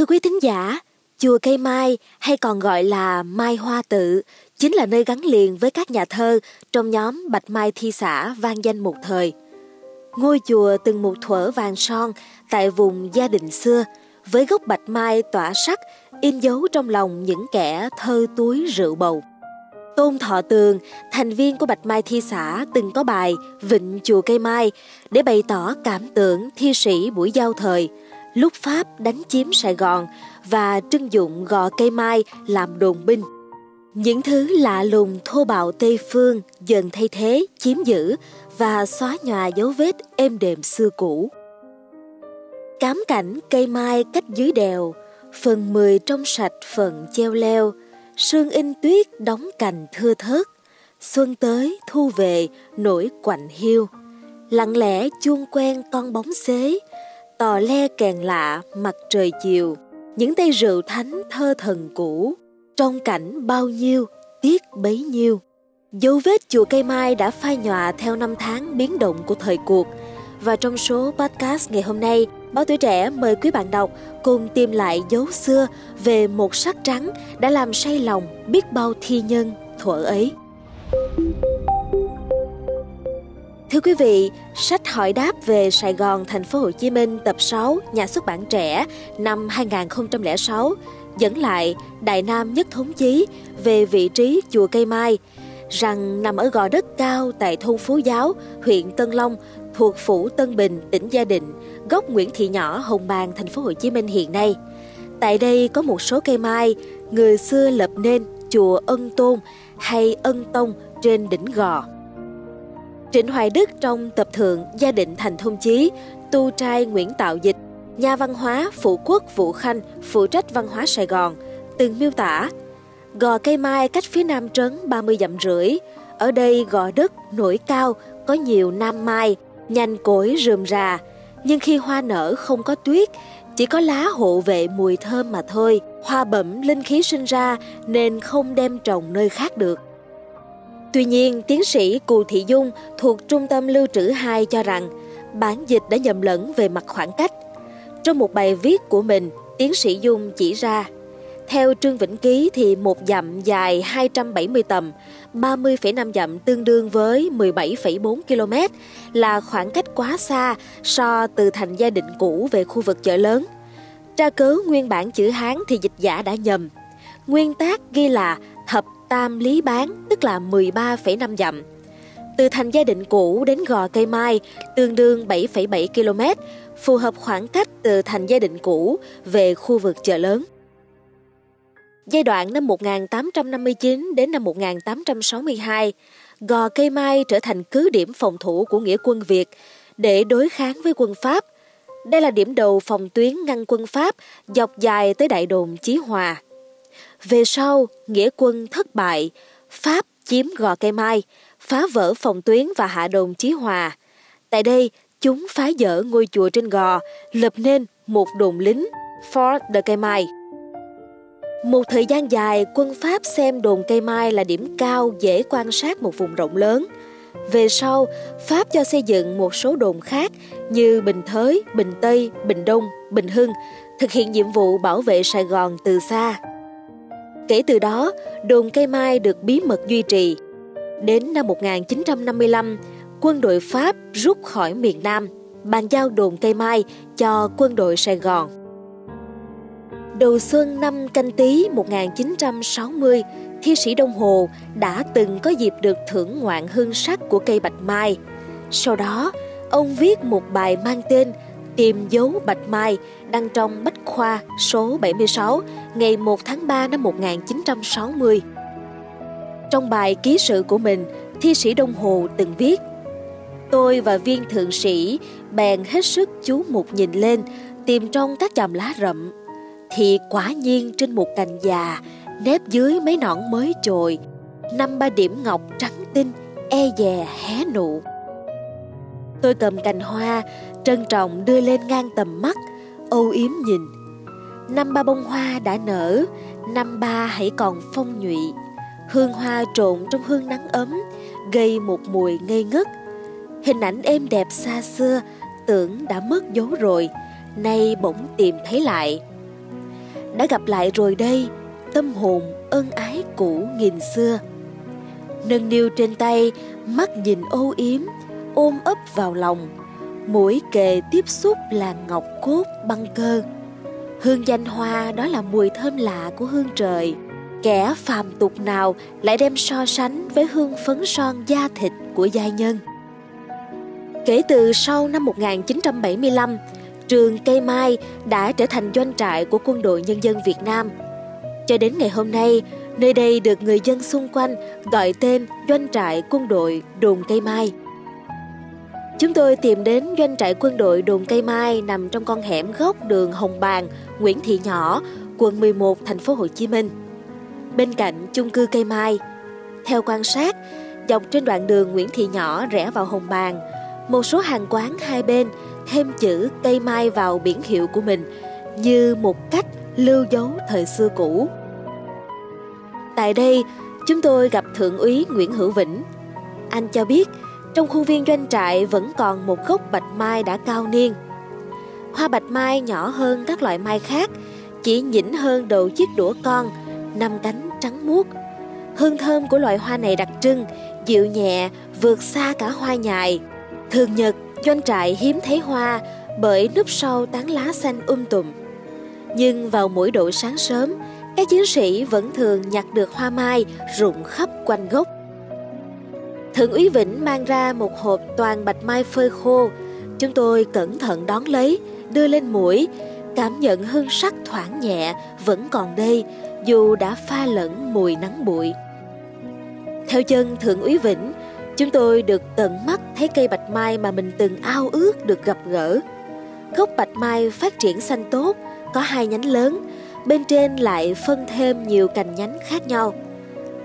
Thưa quý thính giả, chùa Cây Mai hay còn gọi là Mai Hoa Tự chính là nơi gắn liền với các nhà thơ trong nhóm Bạch Mai Thi Xã vang danh một thời. Ngôi chùa từng một thuở vàng son tại vùng gia đình xưa, với gốc bạch mai tỏa sắc, in dấu trong lòng những kẻ thơ túi rượu bầu. Tôn Thọ Tường, thành viên của Bạch Mai Thi Xã từng có bài Vịnh Chùa Cây Mai để bày tỏ cảm tưởng thi sĩ buổi giao thời, lúc Pháp đánh chiếm Sài Gòn và trưng dụng gò cây mai làm đồn binh. Những thứ lạ lùng thô bạo Tây Phương dần thay thế, chiếm giữ và xóa nhòa dấu vết êm đềm xưa cũ. Cám cảnh cây mai cách dưới đèo, phần mười trong sạch phần treo leo, sương in tuyết đóng cành thưa thớt, xuân tới thu về nổi quạnh hiu. Lặng lẽ chuông quen con bóng xế, tò le kèn lạ mặt trời chiều, những tay rượu thánh thơ thần cũ, trong cảnh bao nhiêu, tiếc bấy nhiêu. Dấu vết chùa cây mai đã phai nhòa theo năm tháng biến động của thời cuộc. Và trong số podcast ngày hôm nay, Báo Tuổi Trẻ mời quý bạn đọc cùng tìm lại dấu xưa về một sắc trắng đã làm say lòng biết bao thi nhân thuở ấy. Thưa quý vị, sách hỏi đáp về Sài Gòn, thành phố Hồ Chí Minh tập 6, nhà xuất bản trẻ năm 2006 dẫn lại Đại Nam nhất thống chí về vị trí chùa Cây Mai, rằng nằm ở gò đất cao tại thôn Phú Giáo, huyện Tân Long, thuộc phủ Tân Bình, tỉnh Gia Định, gốc Nguyễn Thị Nhỏ, Hồng Bàng, thành phố Hồ Chí Minh hiện nay. Tại đây có một số cây mai người xưa lập nên chùa Ân Tôn hay Ân Tông trên đỉnh gò. Trịnh Hoài Đức trong tập thượng Gia định thành thông chí, tu trai Nguyễn Tạo Dịch, nhà văn hóa phụ quốc Vũ Khanh, phụ trách văn hóa Sài Gòn, từng miêu tả Gò cây mai cách phía nam trấn 30 dặm rưỡi. Ở đây gò đất nổi cao, có nhiều nam mai, nhanh cối rườm rà. Nhưng khi hoa nở không có tuyết, chỉ có lá hộ vệ mùi thơm mà thôi. Hoa bẩm linh khí sinh ra nên không đem trồng nơi khác được. Tuy nhiên, tiến sĩ Cù Thị Dung thuộc Trung tâm Lưu trữ 2 cho rằng bản dịch đã nhầm lẫn về mặt khoảng cách. Trong một bài viết của mình, tiến sĩ Dung chỉ ra theo Trương Vĩnh Ký thì một dặm dài 270 tầm, 30,5 dặm tương đương với 17,4 km là khoảng cách quá xa so từ thành gia định cũ về khu vực chợ lớn. Tra cớ nguyên bản chữ Hán thì dịch giả đã nhầm. Nguyên tác ghi là thập tam lý bán, tức là 13,5 dặm. Từ thành gia định cũ đến gò cây mai tương đương 7,7 km, phù hợp khoảng cách từ thành gia định cũ về khu vực chợ lớn. Giai đoạn năm 1859 đến năm 1862, Gò Cây Mai trở thành cứ điểm phòng thủ của nghĩa quân Việt để đối kháng với quân Pháp. Đây là điểm đầu phòng tuyến ngăn quân Pháp dọc dài tới đại đồn Chí Hòa. Về sau, nghĩa quân thất bại, Pháp chiếm Gò Cây Mai, phá vỡ phòng tuyến và hạ đồn Chí Hòa. Tại đây, chúng phá dỡ ngôi chùa trên gò, lập nên một đồn lính, Fort de Cây Mai. Một thời gian dài, quân Pháp xem đồn cây mai là điểm cao dễ quan sát một vùng rộng lớn. Về sau, Pháp cho xây dựng một số đồn khác như Bình Thới, Bình Tây, Bình Đông, Bình Hưng, thực hiện nhiệm vụ bảo vệ Sài Gòn từ xa. Kể từ đó, đồn cây mai được bí mật duy trì. Đến năm 1955, quân đội Pháp rút khỏi miền Nam, bàn giao đồn cây mai cho quân đội Sài Gòn. Đầu xuân năm canh tí 1960, thi sĩ Đông Hồ đã từng có dịp được thưởng ngoạn hương sắc của cây bạch mai. Sau đó, ông viết một bài mang tên Tìm dấu bạch mai đăng trong Bách Khoa số 76 ngày 1 tháng 3 năm 1960. Trong bài ký sự của mình, thi sĩ Đông Hồ từng viết Tôi và viên thượng sĩ bèn hết sức chú mục nhìn lên, tìm trong các chòm lá rậm thì quả nhiên trên một cành già nếp dưới mấy nõn mới chồi năm ba điểm ngọc trắng tinh e dè hé nụ tôi cầm cành hoa trân trọng đưa lên ngang tầm mắt âu yếm nhìn. Năm ba bông hoa đã nở năm ba hãy còn phong nhụy. Hương hoa trộn trong hương nắng ấm gây một mùi ngây ngất. Hình ảnh êm đẹp xa xưa tưởng đã mất dấu rồi nay bỗng tìm thấy lại. Đã gặp lại rồi đây, tâm hồn ân ái cũ nghìn xưa. Nâng niu trên tay, mắt nhìn âu yếm, ôm ấp vào lòng, mũi kề tiếp xúc là ngọc cốt băng cơ. Hương danh hoa đó là mùi thơm lạ của hương trời. Kẻ phàm tục nào lại đem so sánh với hương phấn son da thịt của giai nhân. Kể từ sau năm 1975, trường Cây Mai đã trở thành doanh trại của quân đội nhân dân Việt Nam. Cho đến ngày hôm nay, nơi đây được người dân xung quanh gọi tên doanh trại quân đội đồn Cây Mai. Chúng tôi tìm đến doanh trại quân đội đồn Cây Mai nằm trong con hẻm góc đường Hồng Bàng, Nguyễn Thị Nhỏ, quận 11, thành phố Hồ Chí Minh. Bên cạnh chung cư Cây Mai, theo quan sát, dọc trên đoạn đường Nguyễn Thị Nhỏ rẽ vào Hồng Bàng, một số hàng quán hai bên thêm chữ cây mai vào biển hiệu của mình như một cách lưu dấu thời xưa cũ. Tại đây, chúng tôi gặp Thượng úy Nguyễn Hữu Vĩnh. Anh cho biết, trong khuôn viên doanh trại vẫn còn một gốc bạch mai đã cao niên. Hoa bạch mai nhỏ hơn các loại mai khác, chỉ nhỉnh hơn đầu chiếc đũa con, năm cánh trắng muốt. Hương thơm của loại hoa này đặc trưng, dịu nhẹ, vượt xa cả hoa nhài. Thường nhật, doanh trại hiếm thấy hoa bởi núp sau tán lá xanh um tùm. Nhưng vào mỗi độ sáng sớm, các chiến sĩ vẫn thường nhặt được hoa mai rụng khắp quanh gốc. Thượng úy Vĩnh mang ra một hộp toàn bạch mai phơi khô. Chúng tôi cẩn thận đón lấy, đưa lên mũi, cảm nhận hương sắc thoảng nhẹ vẫn còn đây dù đã pha lẫn mùi nắng bụi. Theo chân Thượng úy Vĩnh, chúng tôi được tận mắt thấy cây bạch mai mà mình từng ao ước được gặp gỡ. Gốc bạch mai phát triển xanh tốt, có hai nhánh lớn, bên trên lại phân thêm nhiều cành nhánh khác nhau.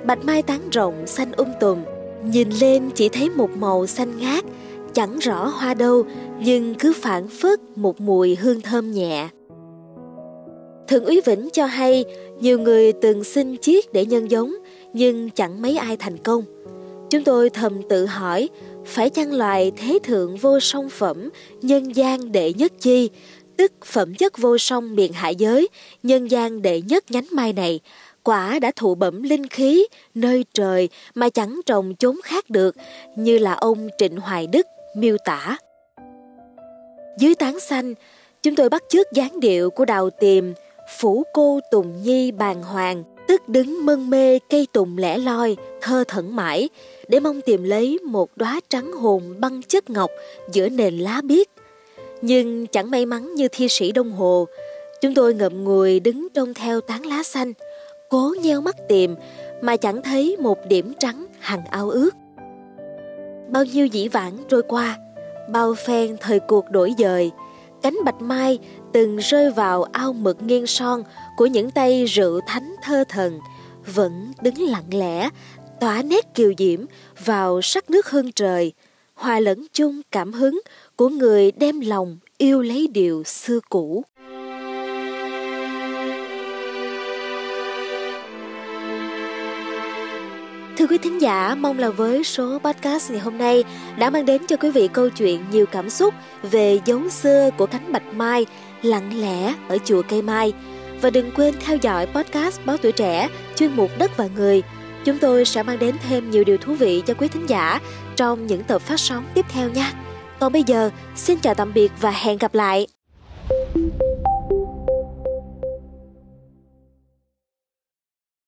Bạch mai tán rộng xanh um tùm, nhìn lên chỉ thấy một màu xanh ngát, chẳng rõ hoa đâu nhưng cứ phản phất một mùi hương thơm nhẹ. Thượng úy Vĩnh cho hay nhiều người từng xin chiếc để nhân giống nhưng chẳng mấy ai thành công. Chúng tôi thầm tự hỏi phải chăng loài thế thượng vô song phẩm nhân gian đệ nhất chi tức phẩm chất vô song miền hạ giới, nhân gian đệ nhất nhánh mai này, quả đã thụ bẩm linh khí nơi trời mà chẳng trồng chốn khác được, như là ông Trịnh Hoài Đức miêu tả. Dưới tán xanh, chúng tôi bắt chước dáng điệu của đào tiềm, phủ cô Tùng Nhi bàn hoàng, tức đứng mân mê cây tùng lẻ loi, thơ thẩn mãi, để mong tìm lấy một đóa trắng hồn băng chất ngọc giữa nền lá biếc nhưng chẳng may mắn như thi sĩ Đông Hồ, chúng tôi ngậm ngùi đứng trông theo tán lá xanh, cố nheo mắt tìm mà chẳng thấy một điểm trắng hằng ao ước. Bao nhiêu dĩ vãng trôi qua, bao phen thời cuộc đổi dời, cánh bạch mai từng rơi vào ao mực nghiêng son của những tay rượu thánh thơ thần, vẫn đứng lặng lẽ, tỏa nét kiều diễm vào sắc nước hương trời, hòa lẫn chung cảm hứng của người đem lòng yêu lấy điều xưa cũ. Thưa quý thính giả, mong là với số podcast ngày hôm nay đã mang đến cho quý vị câu chuyện nhiều cảm xúc về dấu xưa của cánh bạch mai lặng lẽ ở chùa cây mai. Và đừng quên theo dõi podcast Báo Tuổi Trẻ chuyên mục Đất và Người. Chúng tôi sẽ mang đến thêm nhiều điều thú vị cho quý thính giả trong những tập phát sóng tiếp theo nha. Còn bây giờ, xin chào tạm biệt và hẹn gặp lại.